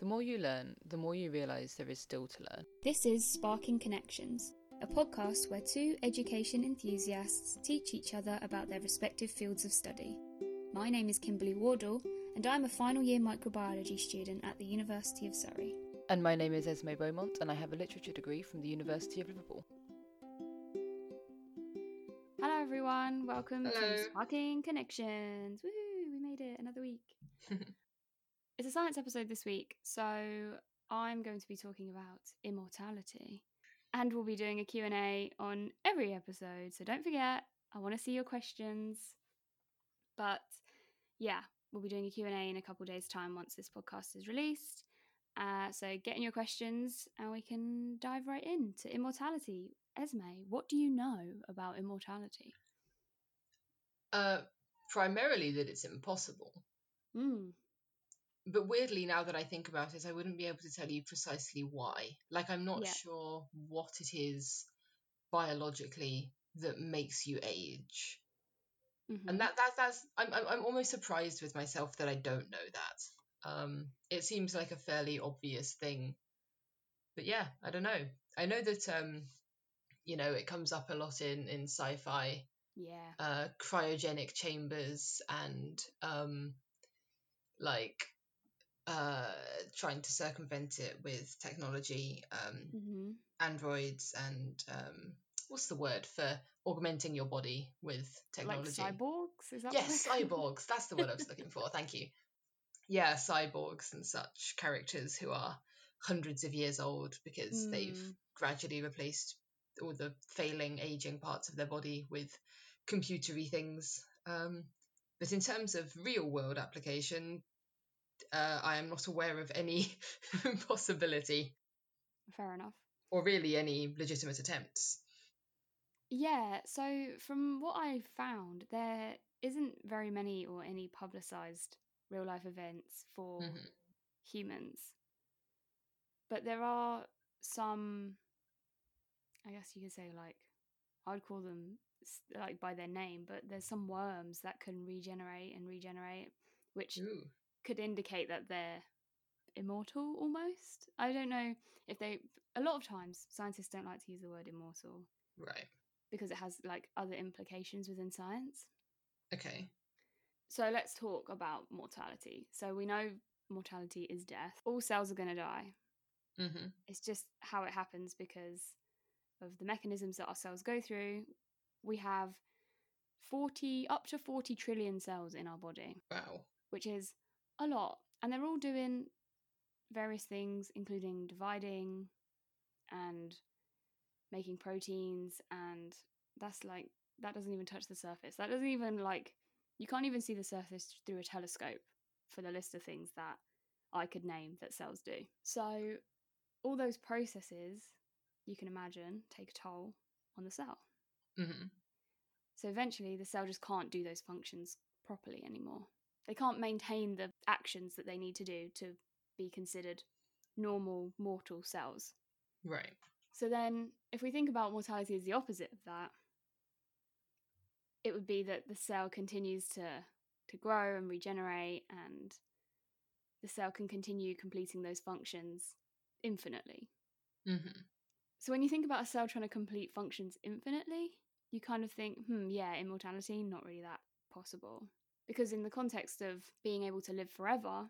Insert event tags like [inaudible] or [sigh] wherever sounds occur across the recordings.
The more you learn, the more you realise there is still to learn. This is Sparking Connections, a podcast where two education enthusiasts teach each other about their respective fields of study. My name is Kimberly Wardle, and I'm a final year microbiology student at the University of Surrey. And my name is Esme Beaumont, and I have a literature degree from the University of Liverpool. Hello, everyone. Welcome Hello. to Sparking Connections. Woohoo! We made it another week. [laughs] it's a science episode this week, so I'm going to be talking about immortality, and we'll be doing a Q and A on every episode. So don't forget, I want to see your questions. But yeah, we'll be doing a Q and A in a couple days' time once this podcast is released. Uh, so get in your questions, and we can dive right into immortality. Esme, what do you know about immortality? Uh, primarily that it's impossible. Mm. But weirdly, now that I think about it, I wouldn't be able to tell you precisely why. Like, I'm not Yeah. sure what it is biologically that makes you age. mhm. And that, that that's I'm, I'm I'm almost surprised with myself that I don't know that. Um, it seems like a fairly obvious thing, but yeah, I don't know. I know that um, you know, it comes up a lot in in sci-fi yeah, uh, cryogenic chambers and um, like uh, trying to circumvent it with technology, um, hmm androids, and um, what's the word for augmenting your body with technology? like cyborgs. Is that yes, cyborgs. That's the word I was looking for. [laughs] Thank you. Yeah, cyborgs and such characters who are hundreds of years old because they've Mm. gradually replaced all the failing, aging parts of their body with computery things. Um, but in terms of real world application, uh, I am not aware of any [laughs] possibility Fair enough. or really any legitimate attempts. Yeah, so from what I found, there isn't very many or any publicized real life events for Mhm. humans. But there are some, I guess you could say, like, I would call them like by their name, but there's some worms that can regenerate and regenerate, which Ooh, could indicate that they're immortal almost. I don't know if they, a lot of times, scientists don't like to use the word immortal right. because it has like other implications within science. Okay. So let's talk about mortality. So we know mortality is death. All cells are going to die. hmm It's just how it happens because of the mechanisms that our cells go through. We have 40 up to 40 trillion cells in our body, Wow. which is a lot. And they're all doing various things including dividing and making proteins and that's like that doesn't even touch the surface. That doesn't even like you can't even see the surface through a telescope for the list of things that I could name that cells do. So all those processes you can imagine take a toll on the cell. hmm So eventually the cell just can't do those functions properly anymore. They can't maintain the actions that they need to do to be considered normal mortal cells. Right. So then, if we think about mortality as the opposite of that, it would be that the cell continues to to grow and regenerate, and the cell can continue completing those functions infinitely. hmm So when you think about a cell trying to complete functions infinitely, you kind of think, hmm, yeah, immortality, not really that possible. Because in the context of being able to live forever,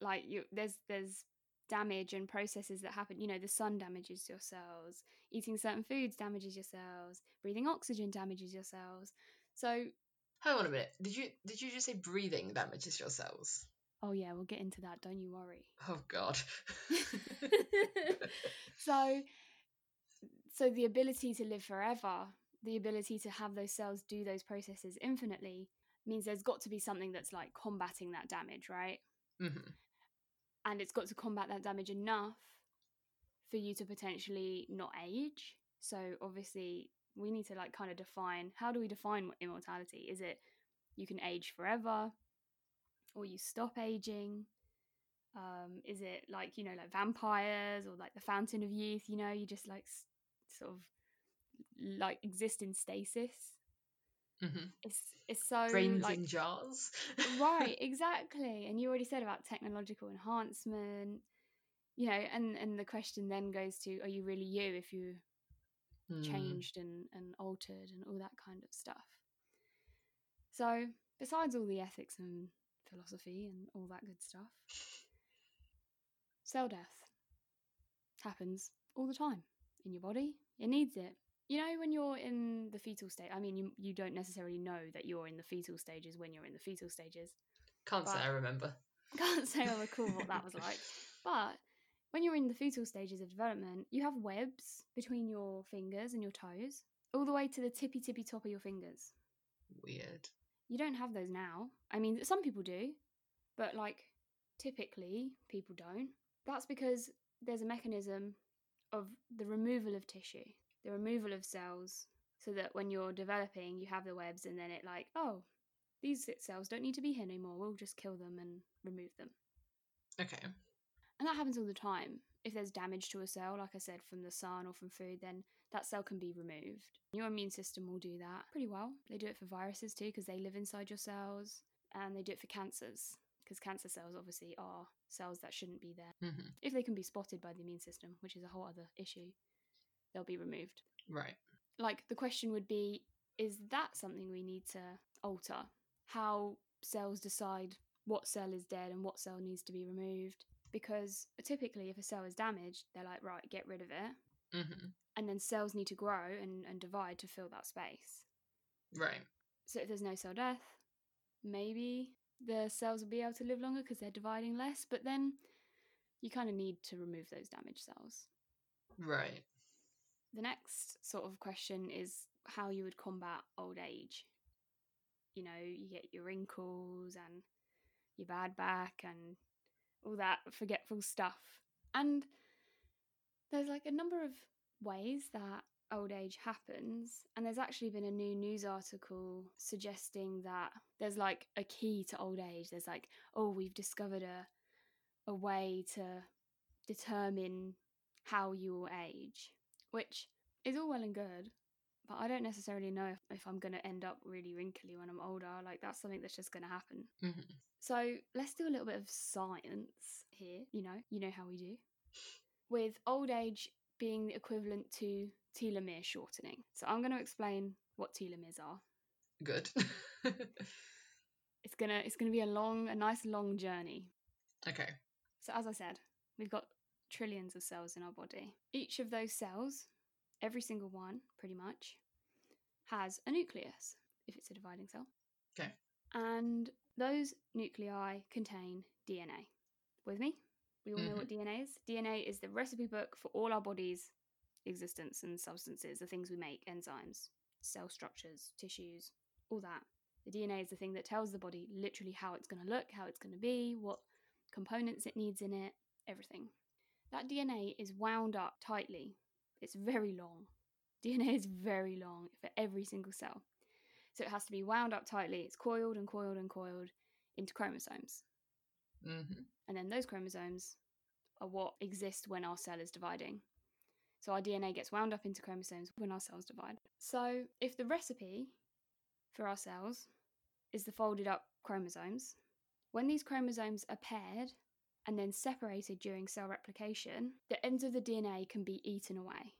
like you there's there's damage and processes that happen. You know, the sun damages your cells, eating certain foods damages your cells, breathing oxygen damages your cells. So Hang on a minute. Did you did you just say breathing damages your cells? oh yeah, we'll get into that, don't you worry. Oh God. [laughs] so so the ability to live forever the ability to have those cells do those processes infinitely means there's got to be something that's like combating that damage right? Hmm and it's got to combat that damage enough for you to potentially not age. So obviously we need to like kind of define how do we define immortality? Is it you can age forever or you stop aging? Um is it like you know like vampires or like the fountain of youth you know you just like s- sort of like exist in stasis hmm it's it's so Brains like in jars. right [laughs] exactly and you already said about technological enhancement you know, and and the question then goes to, are you really you if you Mm. changed and and altered and all that kind of stuff? So besides all the ethics and philosophy and all that good stuff, cell death happens all the time in your body. It needs it. You know, when you're in the fetal state, I mean, you, you don't necessarily know that you're in the fetal stages when you're in the fetal stages. Can't say I remember. [laughs] Can't say I recall what that was like. [laughs] But when you're in the fetal stages of development, you have webs between your fingers and your toes, all the way to the tippy tippy top of your fingers. Weird. You don't have those now. I mean, some people do, but like typically people don't. That's because there's a mechanism of the removal of tissue, the removal of cells, so that when you're developing, you have the webs, and then it like, oh, these cells don't need to be here anymore. We'll just kill them and remove them. Okay. And that happens all the time. If there's damage to a cell, like I said, from the sun or from food, then that cell can be removed. Your immune system will do that pretty well. They do it for viruses too, because they live inside your cells, and they do it for cancers, because cancer cells obviously are cells that shouldn't be there. hmm If they can be spotted by the immune system, which is a whole other issue, they'll be removed. Right. Like the question would be is that something we need to alter? How cells decide what cell is dead and what cell needs to be removed? Because typically, if a cell is damaged, they're like, right, get rid of it. hmm And then cells need to grow and, and divide to fill that space. Right. So if there's no cell death, maybe the cells will be able to live longer because they're dividing less, but then you kind of need to remove those damaged cells. Right. The next sort of question is how you would combat old age. You know, you get your wrinkles and your bad back and all that forgetful stuff. And there's like a number of ways that old age happens. And there's actually been a new news article suggesting that there's like a key to old age. There's like, oh, we've discovered a, a way to determine how you will age, which is all well and good. But I don't necessarily know if, if I'm going to end up really wrinkly when I'm older. Like, that's something that's just going to happen. hmm So let's do a little bit of science here. You know, you know how we do. With old age being the equivalent to telomere shortening. So I'm going to explain what telomeres are. Good. [laughs] It's gonna it's gonna be a long, a nice long journey. okay. So as I said, we've got trillions of cells in our body. Each of those cells, every single one, pretty much, has a nucleus if it's a dividing cell. Okay. And those nuclei contain DNA. With me? We all know what mm-hmm. DNA is. DNA is the recipe book for all our body's existence and substances, the things we make, enzymes, cell structures, tissues, all that. The DNA is the thing that tells the body literally how it's going to look, how it's going to be, what components it needs in it, everything. That DNA is wound up tightly. It's very long. [laughs] DNA is very long for every single cell. So it has to be wound up tightly. It's coiled and coiled and coiled into chromosomes. hmm And then those chromosomes are what exist when our cell is dividing. So our DNA gets wound up into chromosomes when our cells divide. So if the recipe for our cells is the folded up chromosomes, when these chromosomes are paired and then separated during cell replication, the ends of the DNA can be eaten away.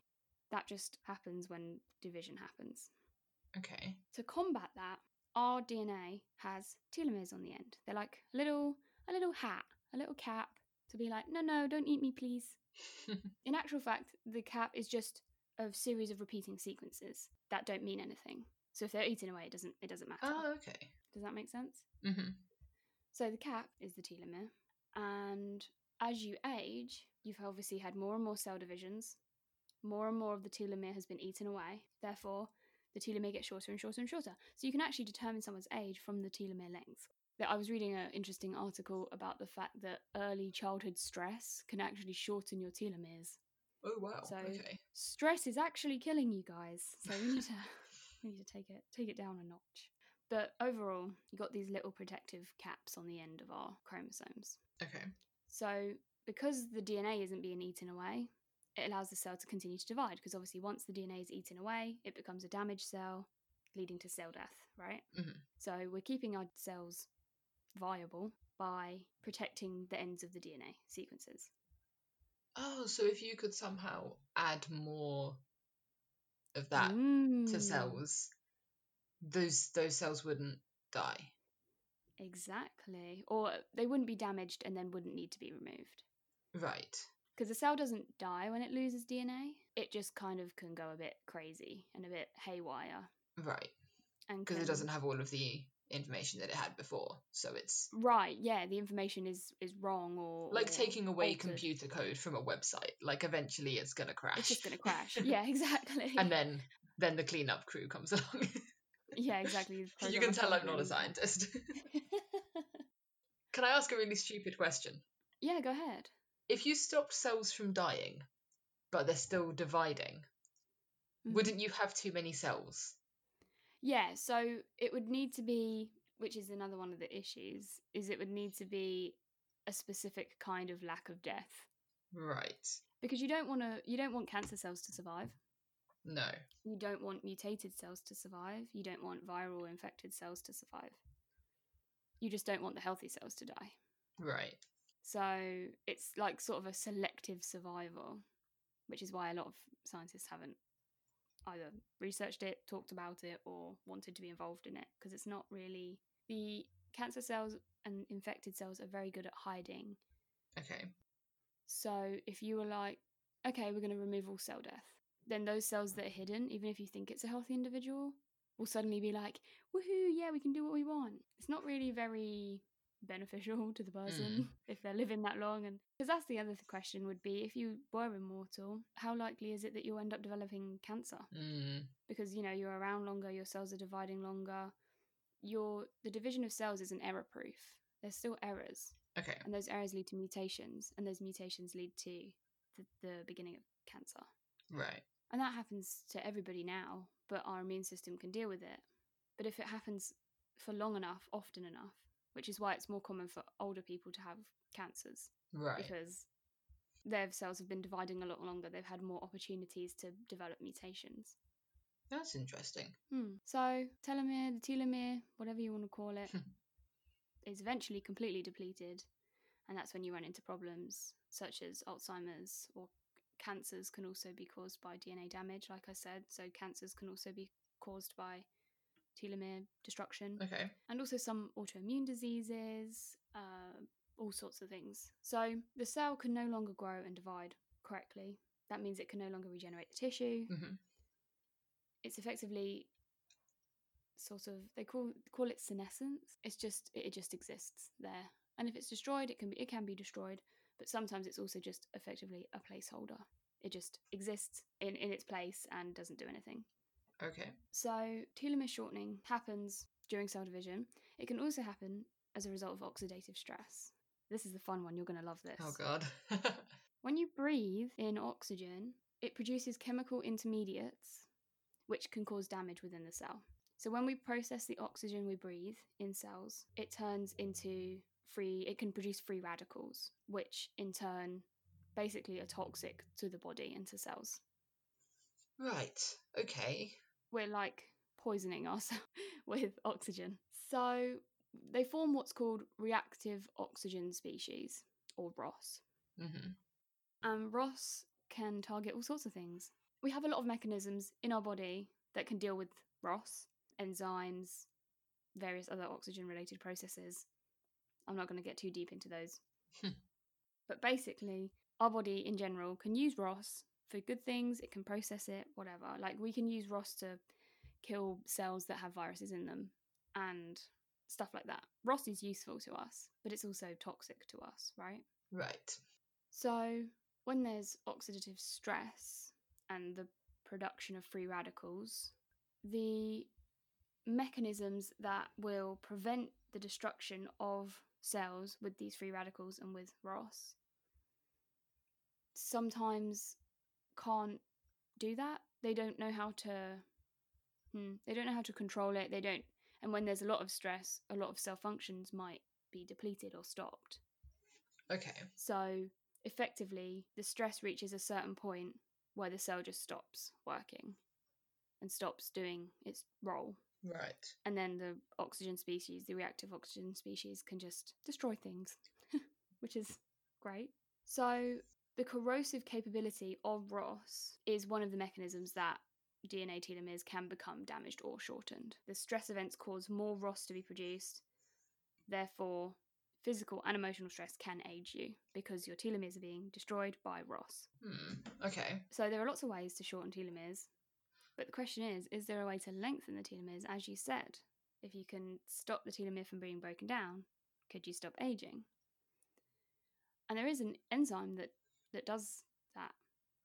That just happens when division happens. Okay. To combat that, our DNA has telomeres on the end. They're like a little a little hat, a little cap to be like, no, no, don't eat me, please. [laughs] In actual fact, the cap is just a series of repeating sequences that don't mean anything. So if they're eaten away, it doesn't it doesn't matter. oh, okay. Does that make sense? hmm So the cap is the telomere, and as you age, you've obviously had more and more cell divisions. More and more of the telomere has been eaten away. Therefore, the telomere gets shorter and shorter and shorter. So you can actually determine someone's age from the telomere length. I was reading an interesting article about the fact that early childhood stress can actually shorten your telomeres. Oh wow. So- okay. Stress is actually killing you guys. [laughs] So we need to we need to take it take it down a notch. But overall, you got these little protective caps on the end of our chromosomes. Okay. So because the DNA isn't being eaten away, it allows the cell to continue to divide. Because obviously, once the DNA is eaten away, it becomes a damaged cell, leading to cell death. Right. Mhm. So we're keeping our cells viable by protecting the ends of the DNA sequences. Oh, so if you could somehow add more of that to Mm, cells, those those cells wouldn't die. Exactly. Or they wouldn't be damaged and then wouldn't need to be removed. Right. Because the cell doesn't die when it loses DNA. It just kind of can go a bit crazy and a bit haywire. Right. And Because can... it doesn't have all of the information that it had before. So it's Right, yeah, the information is is wrong or like or taking away altered. computer code from a website. Like eventually it's gonna crash. It's just going to crash. [laughs] yeah, [laughs] exactly. and then then the cleanup crew comes [laughs] along. Yeah, exactly. you can tell I'm not a scientist. [laughs] [laughs] can I ask a really stupid question? yeah, go ahead. If you stopped cells from dying, but they're still dividing, Mhm. wouldn't you have too many cells? Yeah, so it would need to be, which is another one of the issues, is it would need to be a specific kind of lack of death Right. because you don't want to you don't want cancer cells to survive. No. You don't want mutated cells to survive. You don't want viral infected cells to survive. You just don't want the healthy cells to die. Right. So it's like sort of a selective survival, which is why a lot of scientists haven't either researched it, talked about it, or wanted to be involved in it because it's not really the cancer cells and infected cells are very good at hiding. Okay. So if you were like, okay, we're going to remove all cell death, then those cells that are hidden, even if you think it's a healthy individual, will suddenly be like, woohoo, yeah, we can do what we want. It's not really very beneficial [laughs] to the person if they're living that long and because that's the other th- question would be if you were immortal how likely is it that you'll end up developing cancer Mm. because you know you're around longer your cells are dividing longer your the division of cells isn't error proof there's still errors Okay. and those errors lead to mutations and those mutations lead to the, the beginning of cancer Right. and that happens to everybody now but our immune system can deal with it but if it happens for long enough often enough which is why it's more common for older people to have cancers Right. because their cells have been dividing a lot longer they've had more opportunities to develop mutations That's interesting. Hmm. So telomere, the telomere, whatever you want to call it, [laughs] is eventually completely depleted, and that's when you run into problems such as Alzheimer's or cancers can also be caused by DNA damage. Like I said, so cancers can also be caused by telomere destruction, Okay. and also some autoimmune diseases, uh, all sorts of things. So the cell can no longer grow and divide correctly. That means it can no longer regenerate the tissue hmm it's effectively sort of they call call it senescence. It's just it just exists there, and if it's destroyed, it can be it can be destroyed. But sometimes it's also just effectively a placeholder. It just exists in in its place and doesn't do anything. Okay. So telomere shortening happens during cell division. It can also happen as a result of oxidative stress. This is the fun one. You're going to love this. Oh God. [laughs] When you breathe in oxygen, it produces chemical intermediates which can cause damage within the cell. So when we process the oxygen we breathe in cells, it turns into free it can produce free radicals, which in turn basically are toxic to the body and to cells. right. Okay. We're like poisoning ourselves [laughs] with oxygen. So they form what's called reactive oxygen species or ROS. hmm And ROS can target all sorts of things. We have a lot of mechanisms in our body that can deal with ROS, enzymes, various other oxygen related processes. I'm not going to get too deep into those. Hmm. but basically, our body in general can use ROS for good things, it can process it, whatever. Like we can use ROS to kill cells that have viruses in them and stuff like that. ROS is useful to us, but it's also toxic to us, right? Right. So, when there's oxidative stress and the production of free radicals, the mechanisms that will prevent the destruction of cells with these free radicals and with ROS sometimes can't do that. They don't know how to. Hmm, they don't know how to control it. They don't. And when there's a lot of stress, a lot of cell functions might be depleted or stopped. Okay. So effectively, the stress reaches a certain point where the cell just stops working and stops doing its role. Right. And then the oxygen species, the reactive oxygen species, can just destroy things, [laughs] which is great. So the corrosive capability of ROS is one of the mechanisms that DNA telomeres can become damaged or shortened. The stress events cause more ROS to be produced. Therefore, physical and emotional stress can age you because your telomeres are being destroyed by ROS. Hmm. Okay. So there are lots of ways to shorten telomeres. But the question is, is there a way to lengthen the telomeres as you said? If you can stop the telomere from being broken down, could you stop aging? And there is an enzyme that, that does that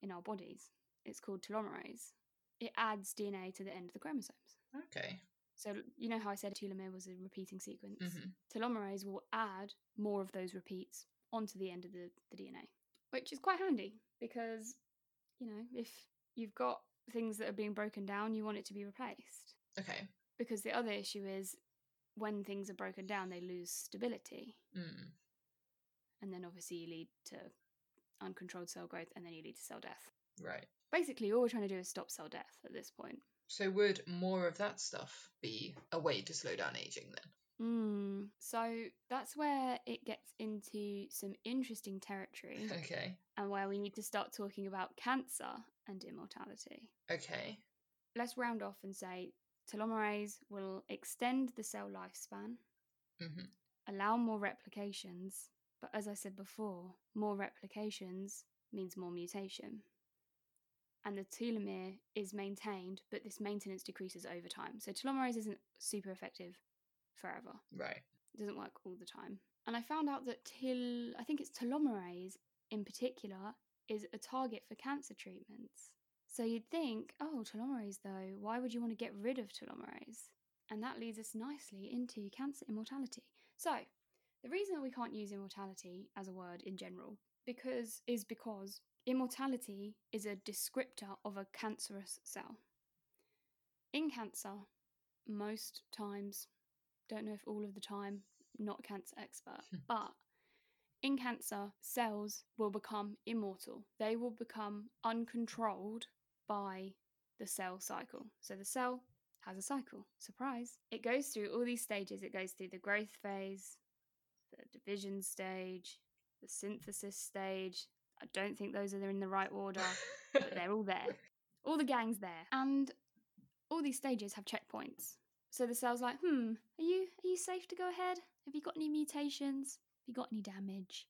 in our bodies. It's called telomerase. It adds DNA to the end of the chromosomes. Okay. So you know how I said telomere was a repeating sequence? Mhm. Telomerase will add more of those repeats onto the end of the, the DNA, which is quite handy because, you know, if you've got things that are being broken down, you want it to be replaced. Okay. Because the other issue is when things are broken down, they lose stability. Hmm. And then obviously you lead to uncontrolled cell growth and then you lead to cell death. Right. Basically, all we're trying to do is stop cell death at this point. So would more of that stuff be a way to slow down aging then? Mm, so that's where it gets into some interesting territory [laughs] Okay. and where we need to start talking about cancer and immortality. Okay. Let's round off and say telomerase will extend the cell lifespan, hmm allow more replications, but as I said before, more replications means more mutation. And the telomere is maintained, but this maintenance decreases over time. So telomerase isn't super effective forever. Right. It doesn't work all the time. And I found out that til I think it's telomerase in particular is a target for cancer treatments. So you'd think, oh, telomerase though, why would you want to get rid of telomerase? And that leads us nicely into cancer immortality. So the reason we can't use immortality as a word in general because is because immortality is a descriptor of a cancerous cell. In cancer, most times, don't know if all of the time, not cancer expert, [laughs] but in cancer, cells will become immortal. They will become uncontrolled by the cell cycle. So the cell has a cycle. Surprise. It goes through all these stages. It goes through the growth phase, the division stage, the synthesis stage. I don't think those are in the right order, but they're all there. [laughs] All the gang's there. And all these stages have checkpoints. So the cell's like, hmm, are you are you safe to go ahead? Have you got any mutations? Have you got any damage?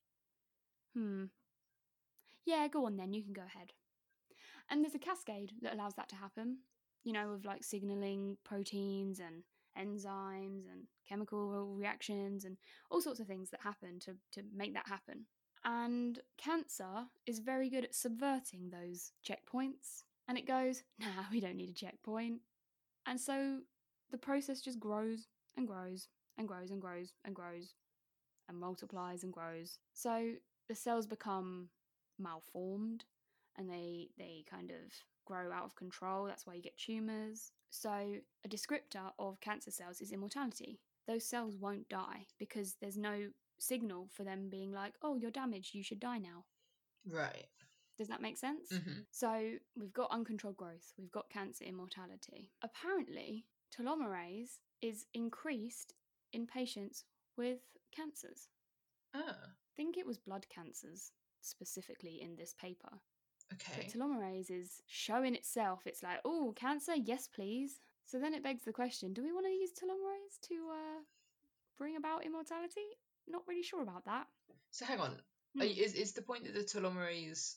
Hmm. Yeah, go on then, you can go ahead. And there's a cascade that allows that to happen, you know, with like signaling proteins and enzymes and chemical reactions and all sorts of things that happen to, to make that happen. And cancer is very good at subverting those checkpoints. And it goes, [laughs] nah, we don't need a checkpoint. And so the process just grows and grows and grows and grows and grows and multiplies and grows. So the cells become malformed and they they kind of grow out of control. That's why you get tumors. So a descriptor of cancer cells is immortality. Those cells won't die because there's no signal for them being like, "Oh, you're damaged. You should die now." Right. Does that make sense? hmm So we've got uncontrolled growth, we've got cancer immortality. Apparently, telomerase is increased in patients with cancers. Ah. I think it was blood cancers specifically in this paper. Okay. But telomerase is showing itself. It's like, oh, cancer, yes, please. So then it begs the question: Do we want to use telomerase to uh, bring about immortality? Not really sure about that. So hang on. Are you, is is the point that the telomerase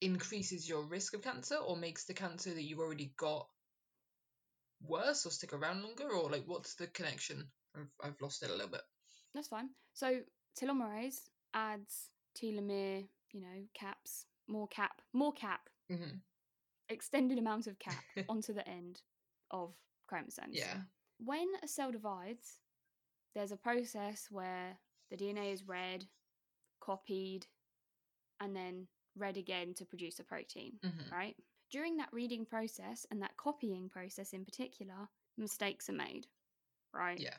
increases your risk of cancer, or makes the cancer that you've already got worse, or stick around longer, or like what's the connection? I've, I've lost it a little bit. That's fine. So telomerase adds telomere, you know, caps, more cap, more cap, hmm extended amount of cap [laughs] onto the end of chromosomes. Yeah. When a cell divides, there's a process where the DNA is read, copied, and then read again to produce a protein, hmm right? During that reading process and that copying process in particular, mistakes are made, right? Yeah.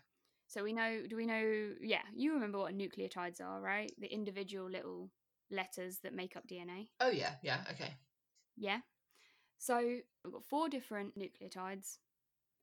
So we know, do we know? Yeah, you remember what nucleotides are, right? The individual little letters that make up DNA. Oh yeah. Yeah. Okay. Yeah. So we've got four different nucleotides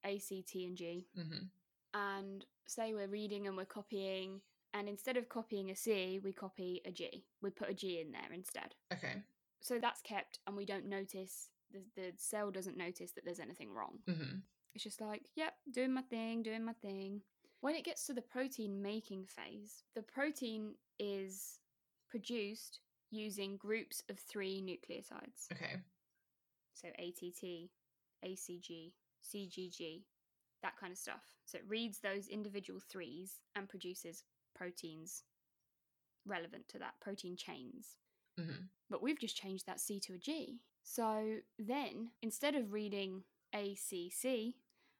A, C, T, and G. hmm And say we're reading and we're copying, And instead of copying a C, we copy a G. We put a G in there instead. Okay. So that's kept, and we don't notice, the, the cell doesn't notice that there's anything wrong. hmm It's just like, yep, doing my thing, doing my thing. When it gets to the protein making phase, the protein is produced using groups of three nucleotides. Okay. So ATT, ACG, CGG, that kind of stuff. So it reads those individual threes and produces proteins relevant to that, protein chains. hmm But we've just changed that C to a G. So then, instead of reading ACC,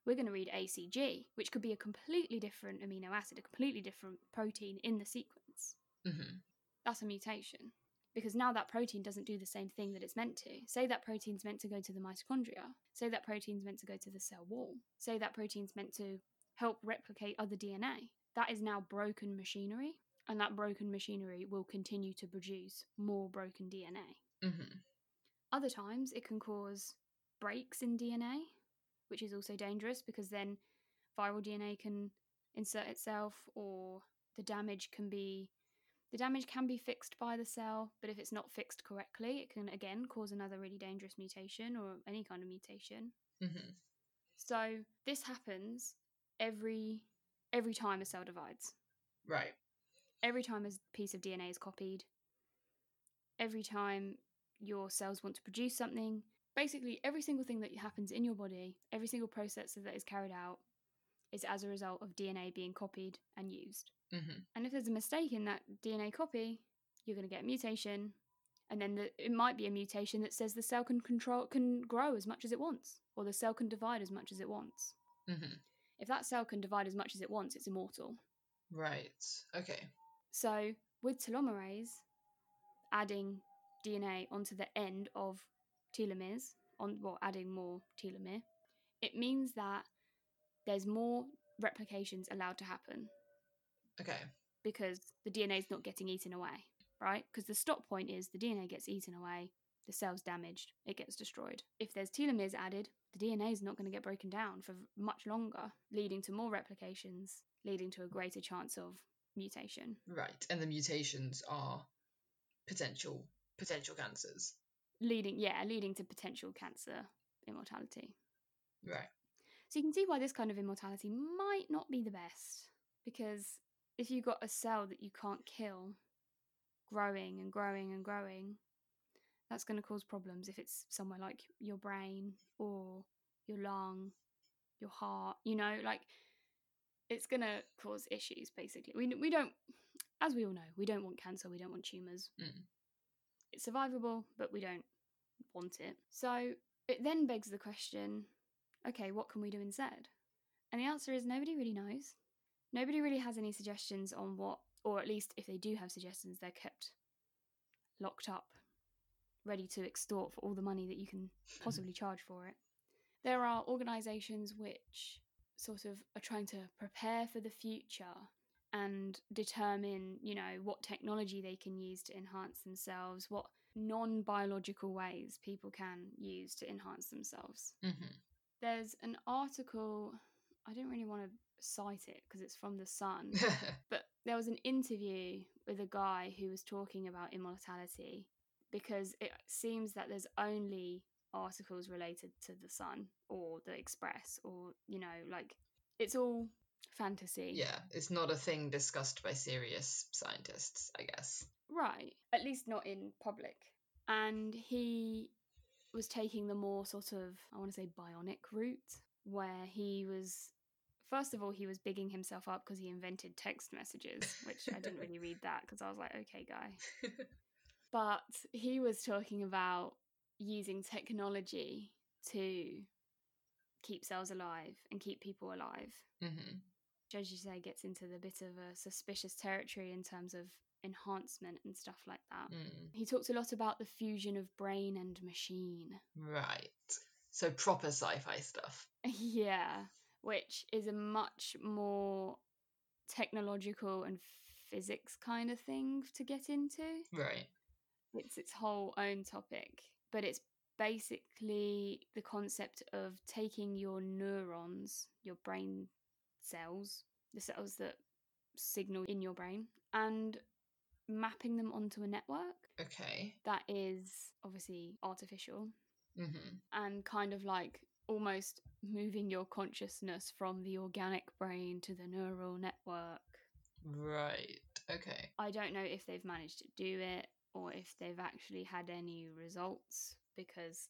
we're going to read ACG, which could be a completely different amino acid, a completely different protein in the sequence. hmm That's a mutation. Because now that protein doesn't do the same thing that it's meant to. Say that protein's meant to go to the mitochondria. Say that protein's meant to go to the cell wall. Say that protein's meant to help replicate other DNA. That is now broken machinery, and that broken machinery will continue to produce more broken DNA. hmm Other times, it can cause breaks in DNA, which is also dangerous because then viral DNA can insert itself, or the damage can be the damage can be fixed by the cell, but if it's not fixed correctly, it can again cause another really dangerous mutation or any kind of mutation. hmm So this happens every every time a cell divides Right. every time a piece of DNA is copied, every time your cells want to produce something, basically every single thing that happens in your body, every single process that is carried out is as a result of DNA being copied and used. hmm And if there's a mistake in that DNA copy, you're going to get a mutation. And then the, it might be a mutation that says the cell can control can grow as much as it wants, or the cell can divide as much as it wants. hmm If that cell can divide as much as it wants, it's immortal. Right. Okay. So with telomerase, adding DNA onto the end of telomeres, on well, adding more telomere, it means that there's more replications allowed to happen Okay. because the DNA is not getting eaten away, right? Because the stop point is the DNA gets eaten away, the cell's damaged, it gets destroyed. If there's telomeres added, the DNA is not going to get broken down for much longer, leading to more replications, leading to a greater chance of mutation. Right. And the mutations are potential potential cancers. Leading yeah leading to potential cancer immortality Right. so you can see why this kind of immortality might not be the best because if you've got a cell that you can't kill growing and growing and growing that's going to cause problems if it's somewhere like your brain or your lung your heart you know like it's going to cause issues basically we, we don't as we all know we don't want cancer we don't want tumors Mm. It's survivable but we don't want it. So it then begs the question okay what can we do instead? And the answer is nobody really knows. Nobody really has any suggestions on what or at least if they do have suggestions they're kept locked up ready to extort for all the money that you can possibly [laughs] charge for it. There are organizations which sort of are trying to prepare for the future and determine, you know, what technology they can use to enhance themselves, what non biological ways people can use to enhance themselves. hmm There's an article, I don't really want to cite it because it's from The Sun, [laughs] but there was an interview with a guy who was talking about immortality because it seems that there's only articles related to the sun or the express or you know like it's all fantasy yeah. It's not a thing discussed by serious scientists, I guess. right at least not in public and he was taking the more sort of i want to say bionic route where he was first of all he was bigging himself up because he invented text messages which i didn't really read that because i was like okay guy [laughs] but he was talking about using technology to keep cells alive and keep people alive hmm as you say gets into the bit of a suspicious territory in terms of enhancement and stuff like that Mm. he talked a lot about the fusion of brain and machine Right. So proper sci-fi stuff. [laughs] yeah which is a much more technological and physics kind of thing to get into Right. it's its whole own topic, but it's basically the concept of taking your neurons, your brain cells, the cells that signal in your brain and mapping them onto a network Okay. that is obviously artificial hmm and kind of like almost moving your consciousness from the organic brain to the neural network. Right. Okay. I don't know if they've managed to do it or if they've actually had any results because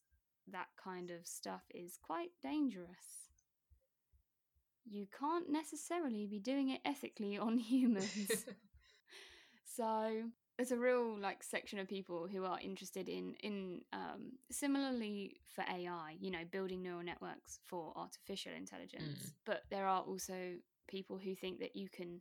that kind of stuff is quite dangerous. You can't necessarily be doing it ethically on [laughs] humans. [laughs] so there's a real like section of people who are interested in in um, similarly for AI, you know, building neural networks for artificial intelligence. But there are also people who think that you can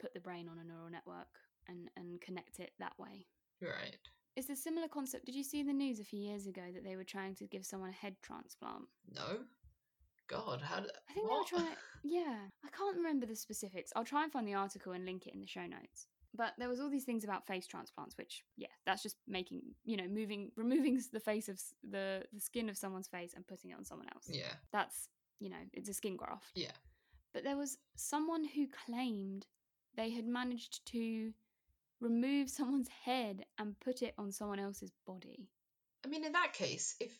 put the brain on a neural network and and connect it that way. right. It's a similar concept. Did you see in the news a few years ago that they were trying to give someone a head transplant? No. God, how did I think what? they were trying. [laughs] Yeah, I can't remember the specifics. I'll try and find the article and link it in the show notes. But there was all these things about face transplants, which yeah, that's just making you know moving removing the face of the the skin of someone's face and putting it on someone else. Yeah. That's you know it's a skin graft. Yeah. But there was someone who claimed they had managed to remove someone's head and put it on someone else's body. I mean, in that case, if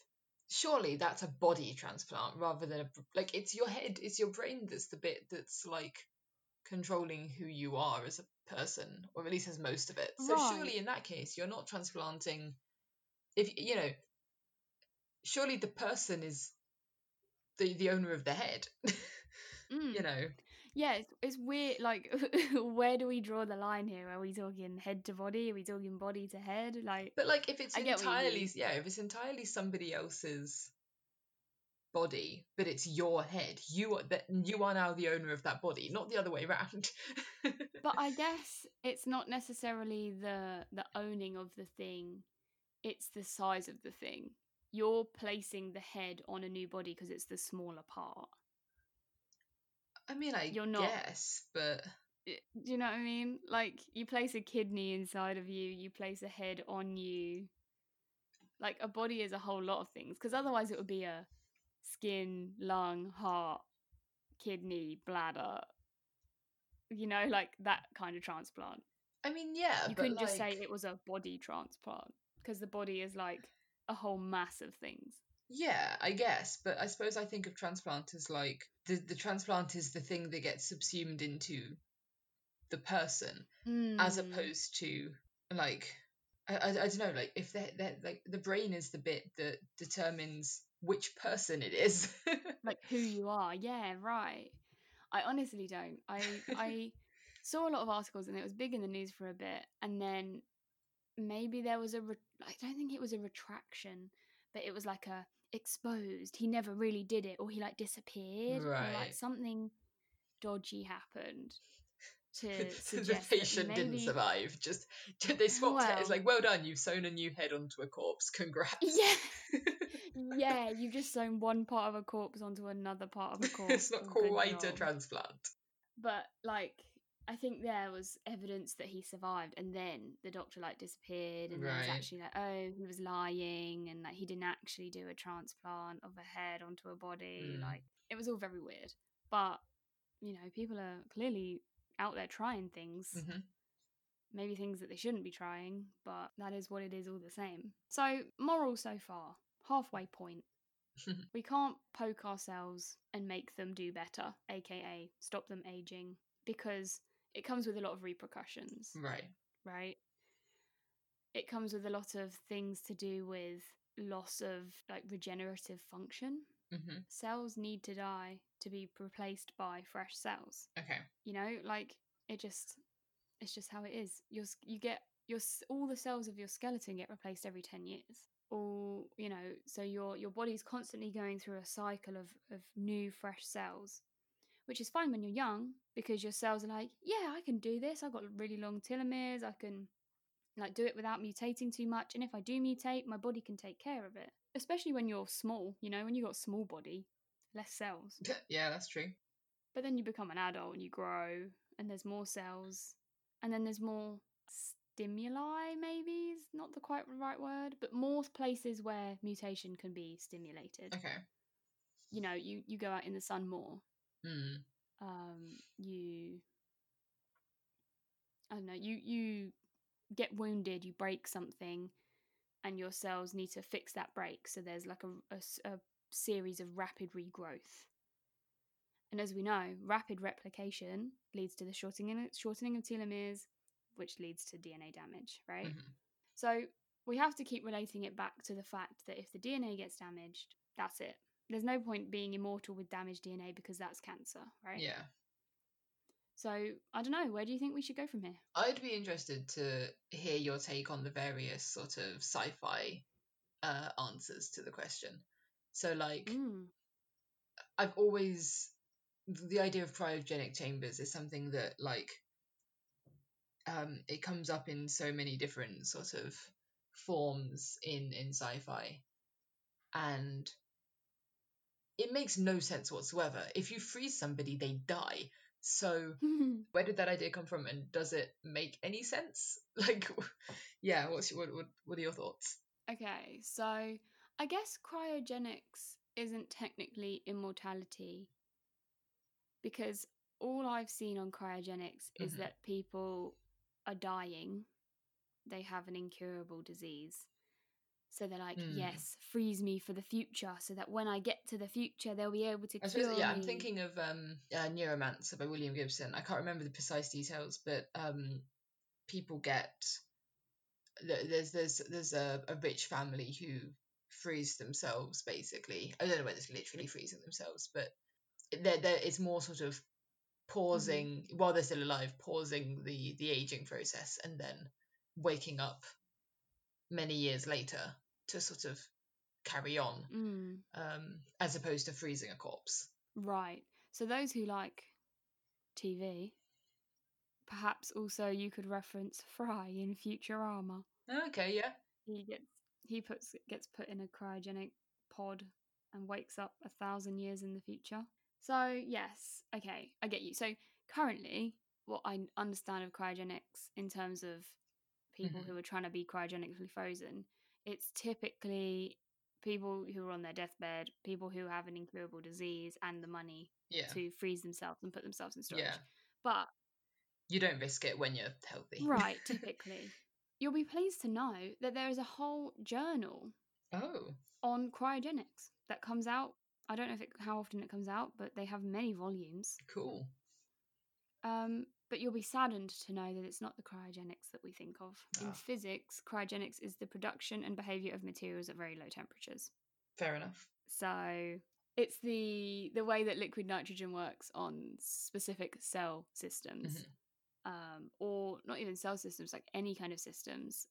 surely that's a body transplant rather than a like it's your head, it's your brain that's the bit that's like controlling who you are as a person, or at least as most of it. So Right. surely in that case, you're not transplanting. If you know, surely the person is the the owner of the head. [laughs] Mm. you know, Yeah, it's, it's weird. Like, [laughs] where do we draw the line here? Are we talking head to body? Are we talking body to head? Like, but like if it's I entirely yeah, if it's entirely somebody else's body, but it's your head, you are that you are now the owner of that body, not the other way around. [laughs] but I guess it's not necessarily the the owning of the thing; it's the size of the thing. You're placing the head on a new body because it's the smaller part. I mean, I You're not- guess, but Do you know what I mean? Like, you place a kidney inside of you, you place a head on you. Like, a body is a whole lot of things because otherwise it would be a skin, lung, heart, kidney, bladder. You know, like that kind of transplant. I mean, yeah, you couldn't just say it was a body transplant because the body is like a whole mass of things. Yeah, I guess, but I suppose I think of transplant as like the the transplant is the thing that gets subsumed into the person, as Mm. opposed to like I, I, I don't know, like if they they like the brain is the bit that determines which person it is. [laughs] like who you are. Yeah, right. I honestly don't. I I [laughs] saw a lot of articles and it was big in the news for a bit, and then maybe there was a. Re- I don't think it was a retraction, but it was like a exposed. He never really did it, or he like disappeared, or like something dodgy happened to [laughs] the patient that didn't survive. [laughs] Just they swapped it. It's like, well done, you've sewn a new head onto a corpse. Congrats. Yeah, [laughs] yeah. You've just sewn one part of a corpse onto another part of a corpse. it's not quite a transplant. but like I think there was evidence that he survived, and then the doctor like disappeared, and it was actually like, oh, he was lying, and like he didn't actually do a transplant of a head onto a body. Mm. Like it was all very weird. But you know, people are clearly out there trying things. Mhm. Maybe things that they shouldn't be trying, but that is what it is all the same. So, moral so far, halfway point. [laughs] we can't poke ourselves and make them do better, aka stop them aging, because it comes with a lot of repercussions, Right. right? It comes with a lot of things to do with loss of like regenerative function. hmm Cells need to die to be replaced by fresh cells. Okay. You know, like it just it's just how it is. Your you get your all the cells of your skeleton get replaced every 10 years. Or, you know, so your your body's constantly going through a cycle of of new fresh cells. Which is fine when you're young because your cells are like, yeah, I can do this. I've got really long telomeres. I can like do it without mutating too much and if i do mutate my body can take care of it especially when you're small you know when you've got a small body less cells [laughs] Yeah, that's true. but then you become an adult and you grow and there's more cells and then there's more stimuli maybe is not the quite right word but more places where mutation can be stimulated Okay. you know you you go out in the sun more Hmm. um you I don't know, you you get wounded, you break something, and your cells need to fix that break. So there's like a a series of rapid regrowth. And as we know, rapid replication leads to the shortening shortening of telomeres, which leads to DNA damage, right? Mhm. So we have to keep relating it back to the fact that if the DNA gets damaged, that's it. There's no point being immortal with damaged DNA because that's cancer, right? Yeah. So I don't know. Where do you think we should go from here? I'd be interested to hear your take on the various sort of sci-fi uh, answers to the question. So, like, Mm. I've always the idea of cryogenic chambers is something that like um it comes up in so many different sort of forms in in sci-fi and it makes no sense whatsoever if you freeze somebody they die so [laughs] where did that idea come from and does it make any sense [laughs] like yeah what's your, what, what what are your thoughts okay, so I guess cryogenics isn't technically immortality because all I've seen on cryogenics is Mhm. that people are dying. They have an incurable disease. So they're like, Mm. yes, freeze me for the future so that when I get to the future, they'll be able to I suppose, yeah, I'm thinking of um, uh, Neuromancer by William Gibson. I can't remember the precise details, but um, people get there's there's there's a, a rich family who freeze themselves basically. I don't know whether it's literally freezing themselves, but there there it's more sort of pausing while they're still alive, pausing the the aging process, and then waking up many years later to sort of carry on, Mm, um, as opposed to freezing a corpse. right. So those who like TV, perhaps also you could reference Fry in Futurama. Okay, yeah. he gets he puts gets put in a cryogenic pod and wakes up a thousand years in the future. So yes, okay, I get you. So currently, what I understand of cryogenics in terms of people Mhm. who are trying to be cryogenically frozen, it's typically people who are on their deathbed, people who have an incurable disease and the money Yeah. to freeze themselves and put themselves in storage. Yeah. But You don't risk it when you're healthy. right, [laughs] typically, you'll be pleased to know that there is a whole journal oh. on cryogenics that comes out. I don't know if it, how often it comes out, but they have many volumes. Cool. Um, but you'll be saddened to know that it's not the cryogenics that we think of. In Ah. physics, cryogenics is the production and behavior of materials at very low temperatures. Fair enough. So it's the the way that liquid nitrogen works on specific cell systems, um, or not even cell systems, like any kind of systems.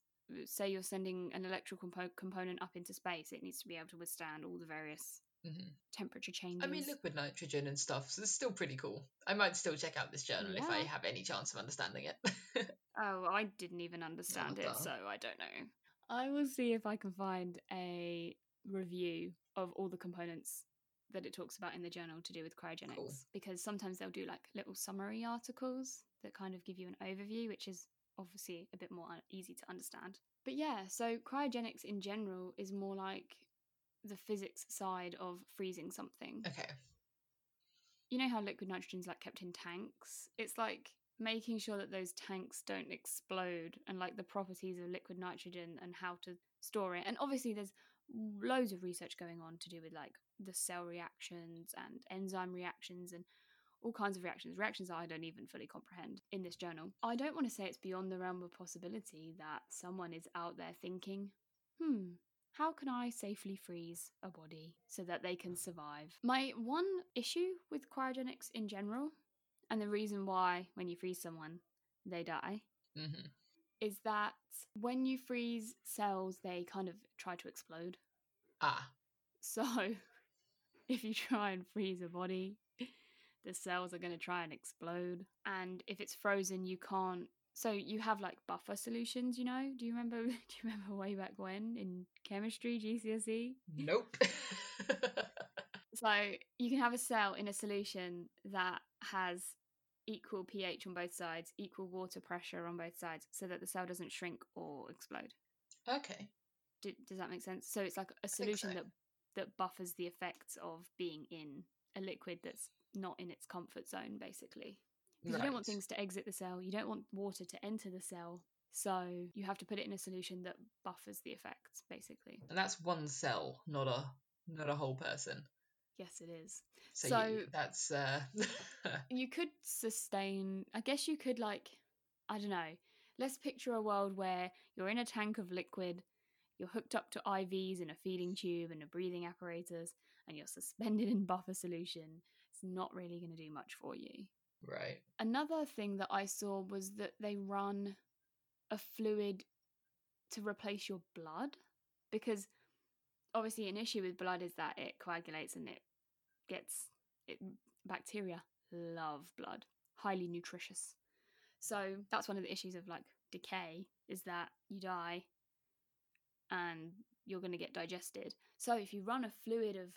Say you're sending an electrical compo- component up into space, it needs to be able to withstand all the various hmm temperature changes. I mean, liquid nitrogen and stuff, so it's still pretty cool. I might still check out this journal if I have any chance of understanding it. Oh, I didn't even [laughs] understand it, so I don't know. I will see if I can find a review of all the components that it talks about in the journal to do with cryogenics because sometimes they'll do like little summary articles that kind of give you an overview, which is obviously a bit more easy to understand. But yeah, so cryogenics in general is more like the physics side of freezing something. Okay. you know how liquid nitrogen is like kept in tanks? It's like making sure that those tanks don't explode and like the properties of liquid nitrogen and how to store it. And obviously there's loads of research going on to do with like the cell reactions and enzyme reactions and all kinds of reactions reactions i don't even fully comprehend in this journal. I don't want to say it's beyond the realm of possibility that someone is out there thinking hmm how can I safely freeze a body so that they can survive? My one issue with cryogenics in general, and the reason why when you freeze someone they die, hmm is that when you freeze cells, they kind of try to explode. Ah. [laughs] So if you try and freeze a body, the cells are going to try and explode. And if it's frozen, you can't. So you have like buffer solutions, you know? Do you remember? [laughs] Do you remember way back when in chemistry GCSE? Nope. [laughs] So you can have a cell in a solution that has equal pH on both sides, equal water pressure on both sides, so that the cell doesn't shrink or explode. okay. Do, does that make sense? So it's like a solution so. that that buffers the effects of being in a liquid that's not in its comfort zone, basically. Because you don't want things to exit the cell, you don't want water to enter the cell. So you have to put it in a solution that buffers the effects, basically. And that's one cell, not a not a whole person. Yes, it is. So, So- you, that's uh [laughs] You could sustain, I guess you could, like, I don't know. Let's picture a world where you're in a tank of liquid, you're hooked up to IVs and a feeding tube and a breathing apparatus, and you're suspended in buffer solution. It's not really going to do much for you. Right. Another thing that I saw was that they run a fluid to replace your blood because obviously an issue with blood is that it coagulates and it gets it bacteria love blood highly nutritious so that's one of the issues of like decay is that you die and you're going to get digested so if you run a fluid of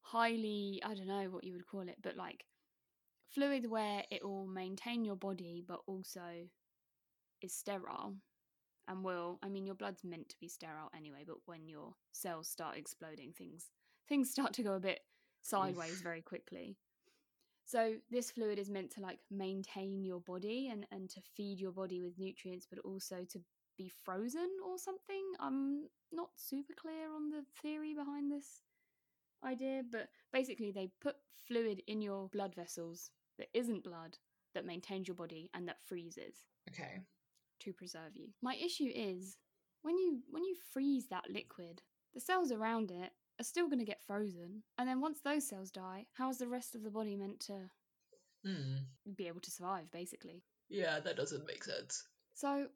highly i don't know what you would call it but like fluid where it will maintain your body but also is sterile and will i mean your blood's meant to be sterile anyway but when your cells start exploding things things [laughs] start to go a bit sideways very quickly. So this fluid is meant to like maintain your body and and to feed your body with nutrients but also to be frozen or something. I'm not super clear on the theory behind this idea but basically they put fluid in your blood vessels that isn't blood that maintains your body and that freezes Okay. to preserve you. My issue is when you when you freeze that liquid, the cells around it are still going to get frozen, and then once those cells die, how is the rest of the body meant to Hmm. be able to survive basically? Yeah, that doesn't make sense. So,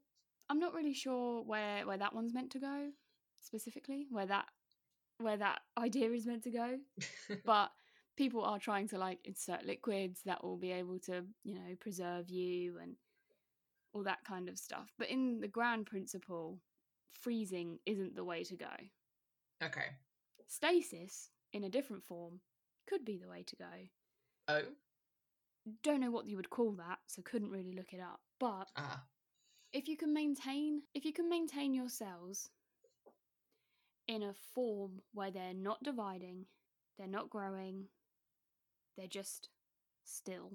I'm not really sure where where that one's meant to go specifically, where that where that [laughs] idea is meant to go, [laughs] but people are trying to like insert liquids that will be able to, you know, preserve you and all that kind of stuff. But in the grand principle, freezing isn't the way to go. okay. Stasis in a different form could be the way to go. Oh. Don't know what you would call that, so couldn't really look it up. But Ah. if you can maintain if you can maintain your cells in a form where they're not dividing, they're not growing, they're just still,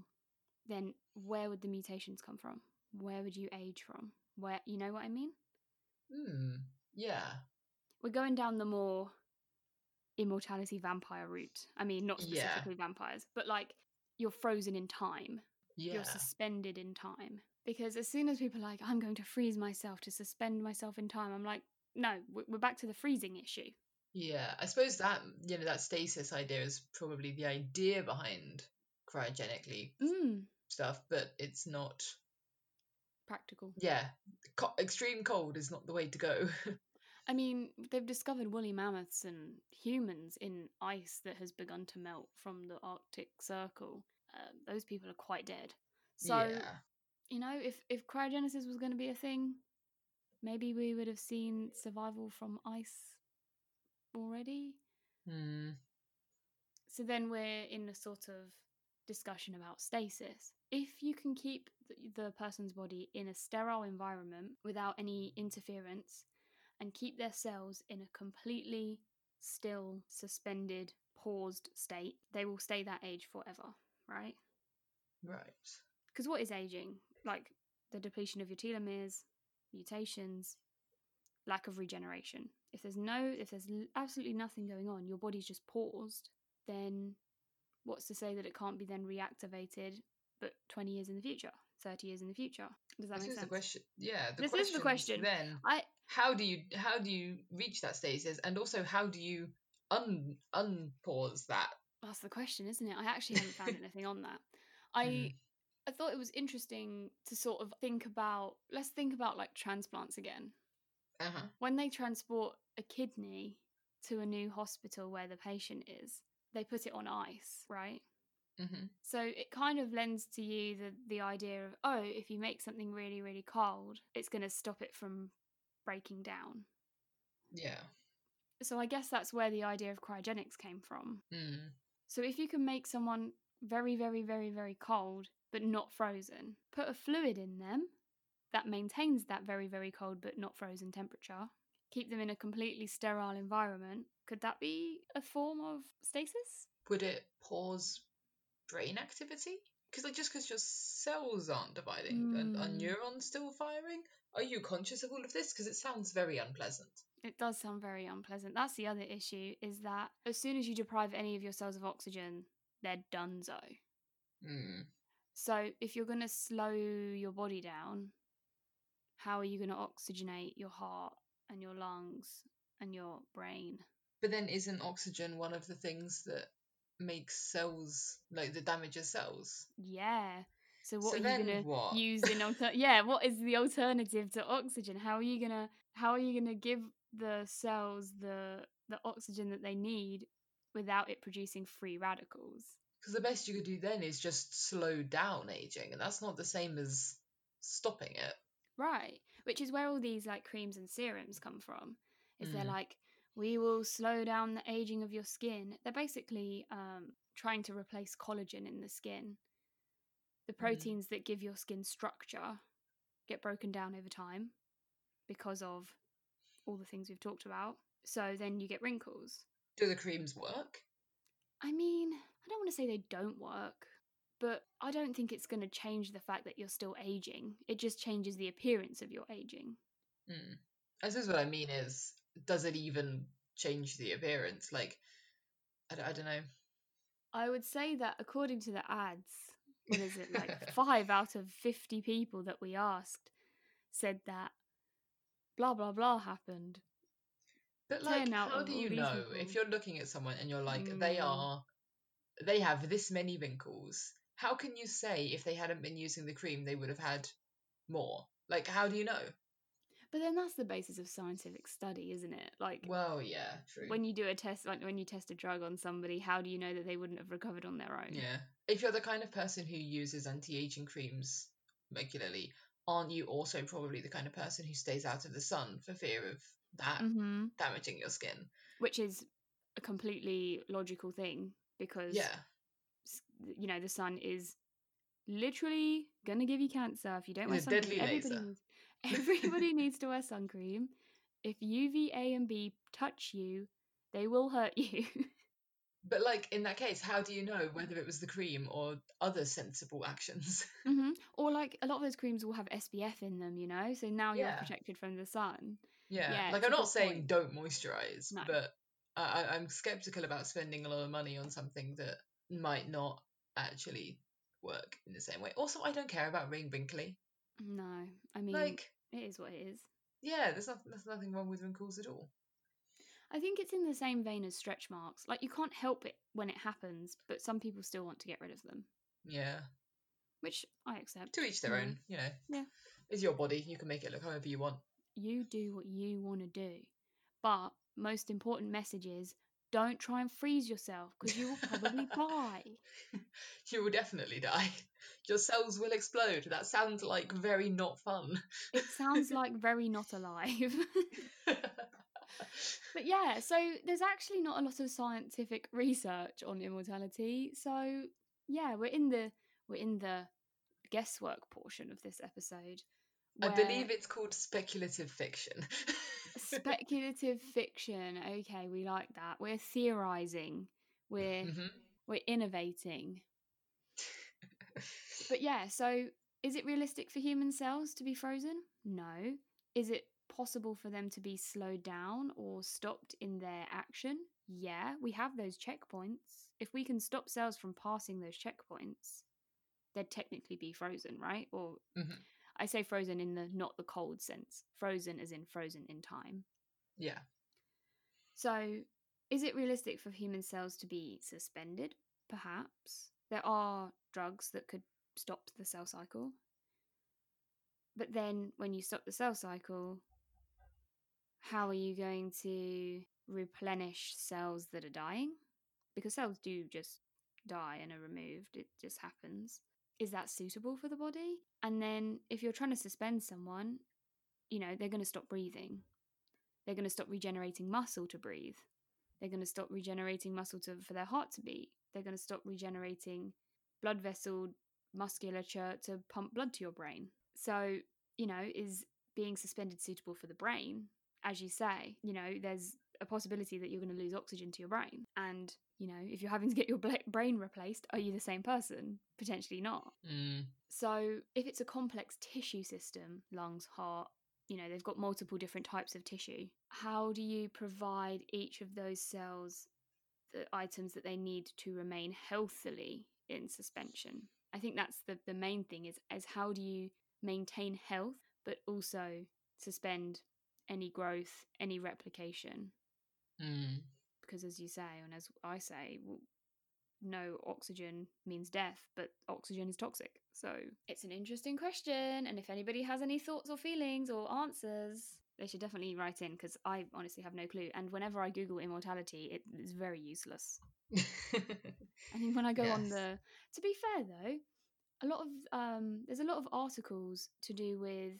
then where would the mutations come from? Where would you age from? Where you know what I mean? Hmm. Yeah. We're going down the more immortality vampire route. I mean, not Yeah. specifically vampires, but like you're frozen in time. Yeah. you're suspended in time. Because as soon as people are like, I'm going to freeze myself to suspend myself in time, I'm like, no, we're back to the freezing issue. Yeah, I suppose that you know that stasis idea is probably the idea behind cryogenically Mm, stuff, but it's not. practical. Yeah, co- extreme cold is not the way to go. [laughs] I mean, they've discovered woolly mammoths and humans in ice that has begun to melt from the Arctic Circle. Um, those people are quite dead. So, yeah, you know, if, if cryogenesis was going to be a thing, maybe we would have seen survival from ice already. hmm. So then we're in a sort of discussion about stasis. If you can keep th- the person's body in a sterile environment without any interference and keep their cells in a completely still, suspended, paused state, they will stay that age forever, right? right. Because what is aging? Like the depletion of your telomeres, mutations, lack of regeneration. If there's no, if there's absolutely nothing going on, your body's just paused, then what's to say that it can't be then reactivated, but 20 years in the future, 30 years in the future? Does that This make is sense? the question. Yeah, the This is the question. question. Then, I how do you how do you reach that stasis, and also how do you un unpause that? that's the question, isn't it? I actually haven't found [laughs] anything on that. I Mm. I thought it was interesting to sort of think about. Let's think about like transplants again. Uh huh. when they transport a kidney to a new hospital where the patient is, they put it on ice, right? hmm So it kind of lends to you the the idea of oh, if you make something really really cold, it's going to stop it from breaking down. Yeah. So I guess that's where the idea of cryogenics came from. Mm. So if you can make someone very very very very cold but not frozen, put a fluid in them that maintains that very very cold but not frozen temperature, keep them in a completely sterile environment, could that be a form of stasis? Would it pause brain activity? Because like just because your cells aren't dividing, and are Mm. neurons still firing? Are you conscious of all of this? Because it sounds very unpleasant. It does sound very unpleasant. That's the other issue is that as soon as you deprive any of your cells of oxygen, they're donezo. Hmm. So if you're going to slow your body down, how are you going to oxygenate your heart and your lungs and your brain? But then isn't oxygen one of the things that makes cells like that damages cells? Yeah. So what So are you going to use in alter- [laughs] Yeah, what is the alternative to oxygen? How are you going to how are you going to give the cells the the oxygen that they need without it producing free radicals? Because the best you could do then is just slow down aging, and that's not the same as stopping it. Right. Which is where all these like creams and serums come from. Is they're Mm. like, we will slow down the aging of your skin. They're basically um, trying to replace collagen in the skin. The Mm. proteins that give your skin structure get broken down over time because of all the things we've talked about. So then you get wrinkles. Do the creams work? I mean, I don't want to say they don't work, but I don't think it's going to change the fact that you're still aging. It just changes the appearance of your aging. Hmm. I suppose what I mean is, does it even change the appearance? Like, I, d- I don't know. I would say that according to the ads, what is it like [laughs] five out of 50 people that we asked said that blah blah blah happened. But like, 10 how do you know people. if you're looking at someone and you're like, they Mm. are, they have this many wrinkles? How can you say if they hadn't been using the cream, they would have had more? Like, how do you know? But then that's the basis of scientific study, isn't it? Like Well, yeah, true. when you do a test, like when you test a drug on somebody, how do you know that they wouldn't have recovered on their own? Yeah. If you're the kind of person who uses anti aging creams regularly, aren't you also probably the kind of person who stays out of the sun for fear of that hmm damaging your skin? Which is a completely logical thing because Yeah. You know the sun is literally gonna give you cancer if you don't wear sun cream. Everybody needs, [laughs] everybody needs to wear sun cream. If UVA and B touch you, they will hurt [laughs] you. But, like, in that case, how do you know whether it was the cream or other sensible actions? hmm Or like a lot of those creams will have SPF in them, you know, so now you're Yeah. protected from the sun. Yeah, Yeah, like I'm not saying point. don't moisturize, No. but I- I'm skeptical about spending a lot of money on something that might not actually work in the same way. Also, I don't care about being wrinkly. No, I mean Like, it is what it is. yeah, there's nothing, there's nothing wrong with wrinkles at all. I think it's in the same vein as stretch marks. Like you can't help it when it happens, but some people still want to get rid of them, Yeah, which I accept. to each their know. own. You know, Yeah. it's your body. You can make it look however you want. You do what you want to do. But most important message is don't try and freeze yourself because you will probably die. [laughs] You will definitely die. Your cells will explode. That sounds like very not fun. It sounds like very not alive. [laughs] but yeah, so there's actually not a lot of scientific research on immortality. So yeah, we're in the we're in the guesswork portion of this episode. I believe it's called speculative fiction. [laughs] speculative fiction. Okay, we like that. We're theorizing. We're Mhm. we're innovating. But yeah, so is it realistic for human cells to be frozen? No. Is it possible for them to be slowed down or stopped in their action? Yeah, we have those checkpoints. If we can stop cells from passing those checkpoints, they'd technically be frozen, right? Or Mhm. I say frozen in the not the cold sense, frozen as in frozen in time. Yeah. So, is it realistic for human cells to be suspended? Perhaps. There are drugs that could stop the cell cycle. But then, when you stop the cell cycle, how are you going to replenish cells that are dying? Because cells do just die and are removed, it just happens. Is that suitable for the body? And then, if you're trying to suspend someone, you know, they're going to stop breathing. They're going to stop regenerating muscle to breathe. They're going to stop regenerating muscle to, for their heart to beat. They're going to stop regenerating blood vessel musculature to pump blood to your brain. So, you know, is being suspended suitable for the brain? As you say, you know, there's a possibility that you're going to lose oxygen to your brain. And, you know, if you're having to get your brain replaced, are you the same person? Potentially not. Mm. So, if it's a complex tissue system, lungs, heart, you know, they've got multiple different types of tissue. How do you provide each of those cells the items that they need to remain healthily in suspension? I think that's the, the main thing is, is how do you maintain health but also suspend any growth, any replication? Mm. Because as you say, and as I say, well, no oxygen means death, but oxygen is toxic. So it's an interesting question. And if anybody has any thoughts or feelings or answers, they should definitely write in because I honestly have no clue. And whenever I Google immortality, it is very useless. [laughs] I mean, when I go on Yes. the, to be fair though, a lot of um, there's a lot of articles to do with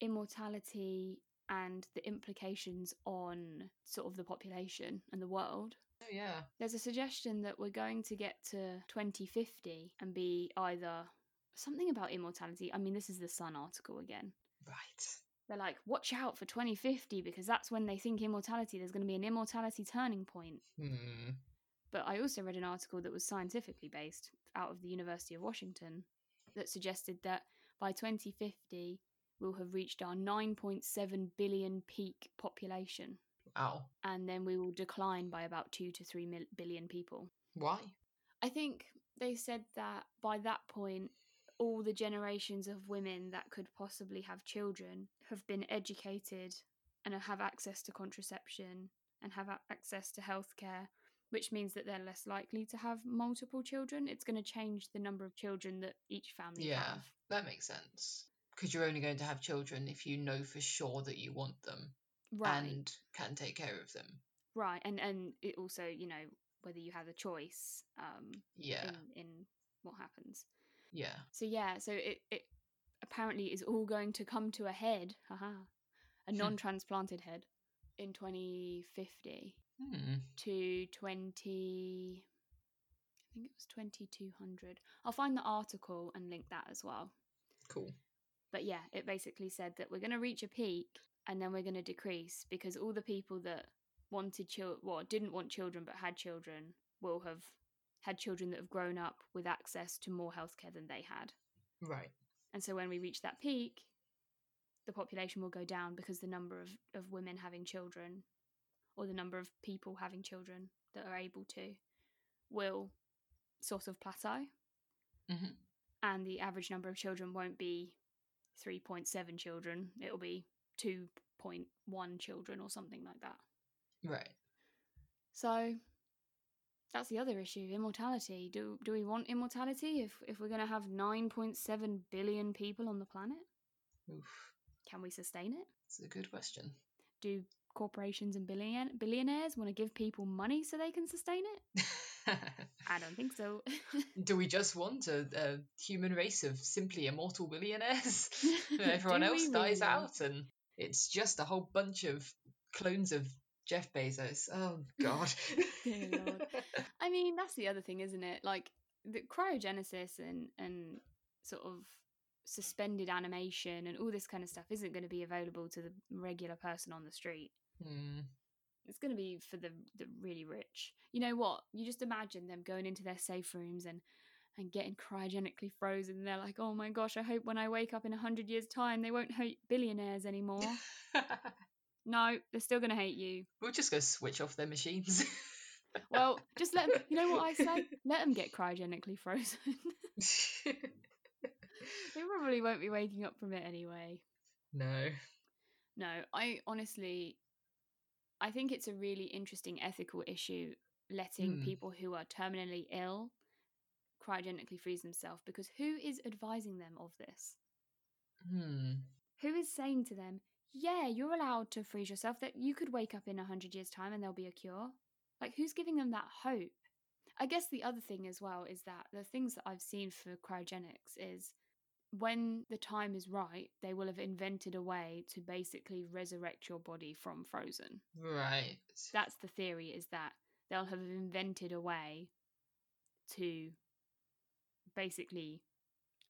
immortality and the implications on sort of the population and the world. oh yeah. There's a suggestion that we're going to get to 2050 and be either something about immortality. I mean, this is the Sun article again. Right. They're like, watch out for 2050 because that's when they think immortality, there's going to be an immortality turning point. Hmm. But I also read an article that was scientifically based out of the University of Washington that suggested that by 2050, we'll have reached our 9.7 billion peak population. Wow. And then we will decline by about 2 to 3 mil- billion people. Why? I think they said that by that point, all the generations of women that could possibly have children have been educated and have access to contraception and have access to healthcare, which means that they're less likely to have multiple children. It's going to change the number of children that each family Yeah. have. That makes sense. Because you're only going to have children if you know for sure that you want them Right. and can take care of them. right. And and it also, you know, whether you have a choice um Yeah. in, in what happens. Yeah. So yeah, so it, it apparently is all going to come to a head, haha, a non-transplanted head in 2050 Hmm. to 20 I think it was 2200. I'll find the article and link that as well. Cool. But yeah, it basically said that we're going to reach a peak and then we're going to decrease because all the people that wanted children, well, didn't want children but had children will have had children that have grown up with access to more healthcare than they had. Right. And so when we reach that peak, the population will go down because the number of, of women having children or the number of people having children that are able to will sort of plateau. Mhm. And the average number of children won't be 3.7 children, it'll be 2.1 children or something like that. Right. So that's the other issue immortality. Do, do we want immortality if, if we're going to have 9.7 billion people on the planet? Oof. Can we sustain it? It's a good question. Do corporations and billion billionaires want to give people money so they can sustain it? [laughs] [laughs] I don't think so. [laughs] Do we just want a, a human race of simply immortal billionaires? [laughs] Everyone else dies really? out, and it's just a whole bunch of clones of Jeff Bezos. Oh God. I mean, that's the other thing, isn't it? Like the cryogenesis and and sort of suspended animation and all this kind of stuff isn't going to be available to the regular person on the street. Hmm. It's going to be for the the really rich. You know what? You just imagine them going into their safe rooms and and getting cryogenically frozen. And they're like, "Oh my gosh! I hope when I wake up in a hundred years' time, they won't hate billionaires anymore." [laughs] no, they're still going to hate you. We're just going to switch off their machines. [laughs] Well, just let them. You know what I say? Let them get cryogenically frozen. [laughs] they probably won't be waking up from it anyway. no. No, I honestly, I think it's a really interesting ethical issue letting Hmm. people who are terminally ill cryogenically freeze themselves because who is advising them of this? Hmm. Who is saying to them, yeah, you're allowed to freeze yourself, that you could wake up in a 100 years' time and there'll be a cure? Like, who's giving them that hope? I guess the other thing as well is that the things that I've seen for cryogenics is when the time is right, they will have invented a way to basically resurrect your body from frozen. Right. That's the theory is that they'll have invented a way to basically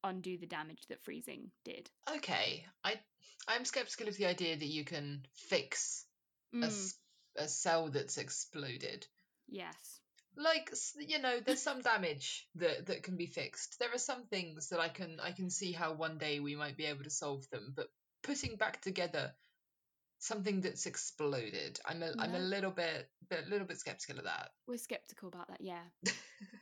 undo the damage that freezing did. Okay. I I'm skeptical of the idea that you can fix a Mm, s- a cell that's exploded. Yes. Like you know, there's some damage that that can be fixed. There are some things that I can I can see how one day we might be able to solve them, but putting back together something that's exploded, I'm a am a little bit bit little bit skeptical of that. We're skeptical about that, yeah.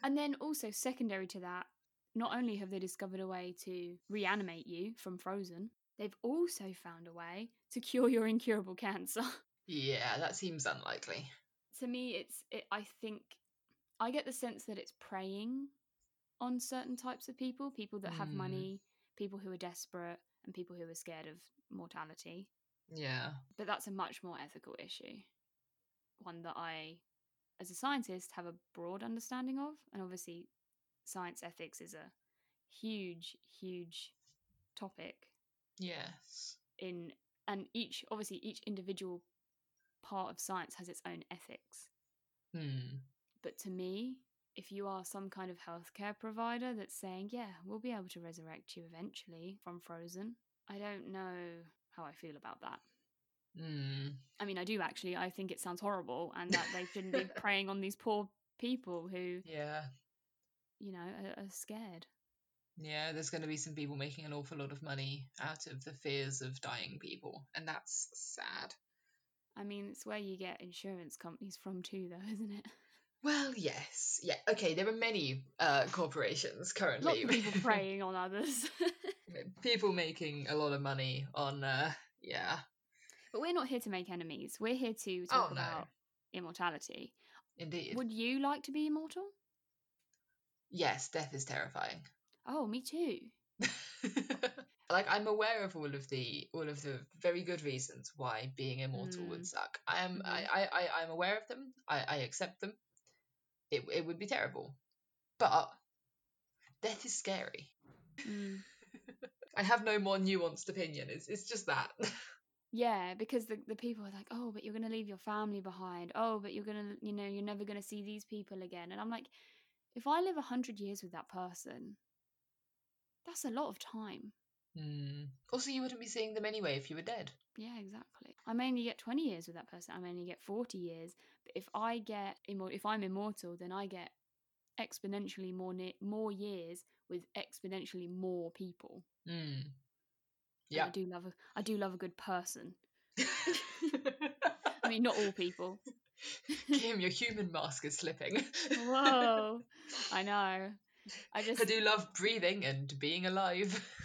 and then also secondary to that, not only have they discovered a way to reanimate you from frozen, they've also found a way to cure your incurable cancer. Yeah, that seems unlikely. to me it's it, I think I get the sense that it's preying on certain types of people, people that have Mm. money, people who are desperate, and people who are scared of mortality. Yeah. But that's a much more ethical issue. One that I, as a scientist, have a broad understanding of. And obviously, science ethics is a huge, huge topic Yes. in, and each, obviously, each individual part of science has its own ethics. Hmm. But to me, if you are some kind of healthcare provider that's saying, yeah, we'll be able to resurrect you eventually from frozen, I don't know how I feel about that. Hmm. I mean, I do actually. I think it sounds horrible and that they shouldn't be [laughs] preying on these poor people who, Yeah. you know, are, are scared. Yeah, there's going to be some people making an awful lot of money out of the fears of dying people, and that's sad. I mean, it's where you get insurance companies from too, though, isn't it? Well, yes. Yeah, okay, there are many uh, corporations currently. [laughs] People preying on others. [laughs] people making a lot of money on, uh, yeah. but we're not here to make enemies. We're here to Oh, talk no. about immortality. Indeed. Would you like to be immortal? Yes, death is terrifying. Oh, me too. [laughs] like I'm aware of all of the all of the very good reasons why being immortal Mm. would suck. I am I, Mhm. I, I I'm aware of them. I, I accept them. It it would be terrible. But death is scary. Mm. [laughs] I have no more nuanced opinion. It's it's just that. [laughs] Yeah, because the, the people are like, oh, but you're going to leave your family behind. Oh, but you're going to, you know, you're never going to see these people again. And I'm like, if I live 100 years with that person, that's a lot of time. Hmm. Also, you wouldn't be seeing them anyway if you were dead. Yeah, exactly. I may only get 20 years with that person. I may only get 40 years. But if I get, immor- if I'm immortal, then I get exponentially more, ne- more years with exponentially more people. Hmm. And I do love a, I do love a good person. [laughs] I mean, not all people. Kim, your human mask is slipping. Whoa. [laughs] I know. I just I do love breathing and being alive. [laughs]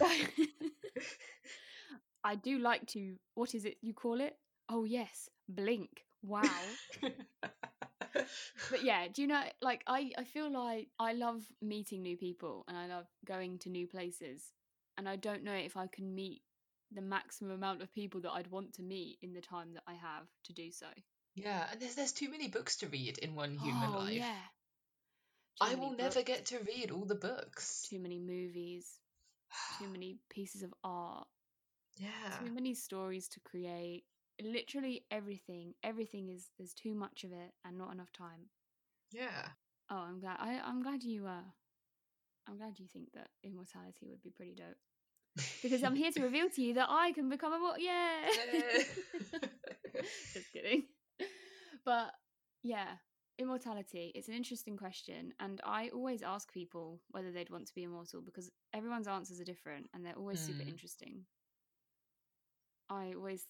I do like to what is it you call it? Oh yes, blink. Wow. but yeah, do you know like I I feel like I love meeting new people and I love going to new places and I don't know if I can meet the maximum amount of people that I'd want to meet in the time that I have to do so. yeah, and there's there's too many books to read in one human oh, life. Yeah. I will many never get to read all the books. too many movies, too [sighs] many pieces of art, yeah. too many stories to create. Literally everything everything is there's too much of it and not enough time. Yeah. oh i'm glad I, i'm glad you uh i'm glad you think that immortality would be pretty dope. Because i'm here to [laughs] reveal to you that i can become a more yeah. [laughs] Just kidding. But yeah immortality it's an interesting question and i always ask people whether they'd want to be immortal because everyone's answers are different and they're always super Mm. interesting. I always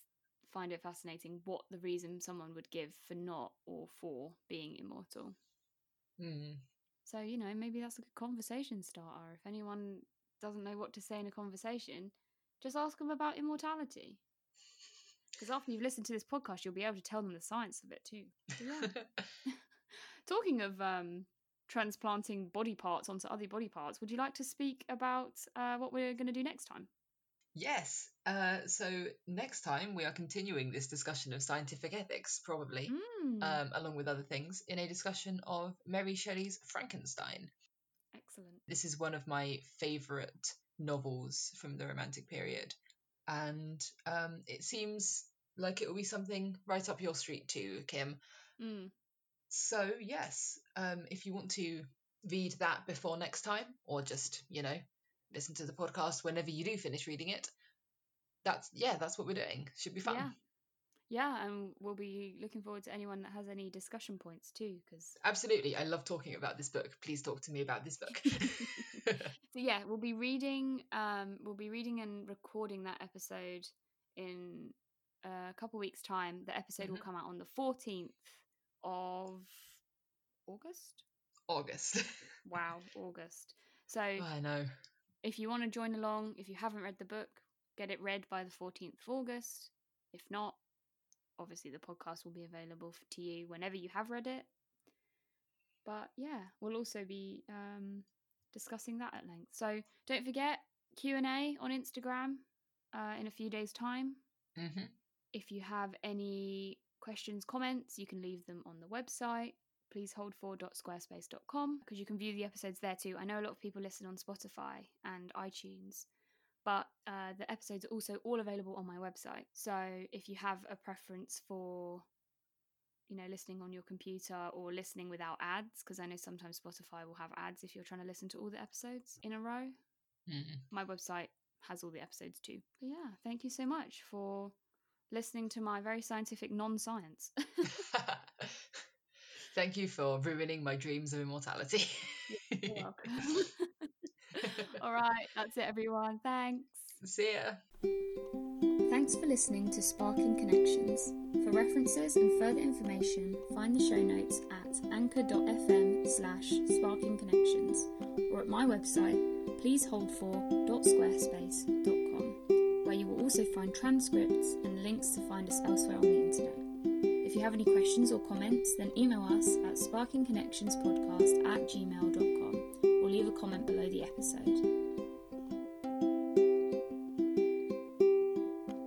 find it fascinating what the reason someone would give for not or for being immortal. Hmm. so you know maybe that's a good conversation starter. If anyone doesn't know what to say in a conversation just ask them about immortality. Because after you've listened to this podcast you'll be able to tell them the science of it too. So, yeah [laughs] [laughs] Talking of um, transplanting body parts onto other body parts, would you like to speak about uh, what we're going to do next time? yes. Uh, so next time we are continuing this discussion of scientific ethics, probably, Mm, um, along with other things, in a discussion of Mary Shelley's Frankenstein. excellent. This is one of my favourite novels from the Romantic period, and um, it seems like it will be something right up your street too, Kim. Mm, So yes, um, if you want to read that before next time, or just you know listen to the podcast whenever you do finish reading it, that's yeah, that's what we're doing. Should be fun. Yeah. yeah, and we'll be looking forward to anyone that has any discussion points too, because Absolutely. I love talking about this book. Please talk to me about this book. [laughs] so yeah, we'll be reading. Um, we'll be reading and recording that episode in a couple weeks' time. The episode will Mhm. come out on the fourteenth of August. August. Wow, August. So I know. if you want to join along, if you haven't read the book, get it read by the 14th of August. If not, obviously the podcast will be available f- to you whenever you have read it. But yeah, we'll also be um, discussing that at length. So don't forget Q&A on Instagram uh, in a few days' time. hmm If you have any questions, comments, you can leave them on the website pleaseholdfor.squarespace.com because you can view the episodes there too. I know a lot of people listen on Spotify and iTunes, but uh, the episodes are also all available on my website. So if you have a preference for you know listening on your computer or listening without ads because I know sometimes Spotify will have ads if you're trying to listen to all the episodes in a row. Mm. My website has all the episodes too. But yeah, thank you so much for listening to my very scientific non-science. [laughs] Thank you for ruining my dreams of immortality. You're [laughs] welcome. [laughs] All right, that's it, everyone. Thanks. See ya. Thanks for listening to Sparking Connections. For references and further information, find the show notes at anchor.fm slash sparking connections or at my website, pleaseholdfor.squarespace.com, where you will also find transcripts and links to find us elsewhere on the internet. If you have any questions or comments, then email us at sparkingconnectionspodcast at gmail.com or leave a comment below the episode.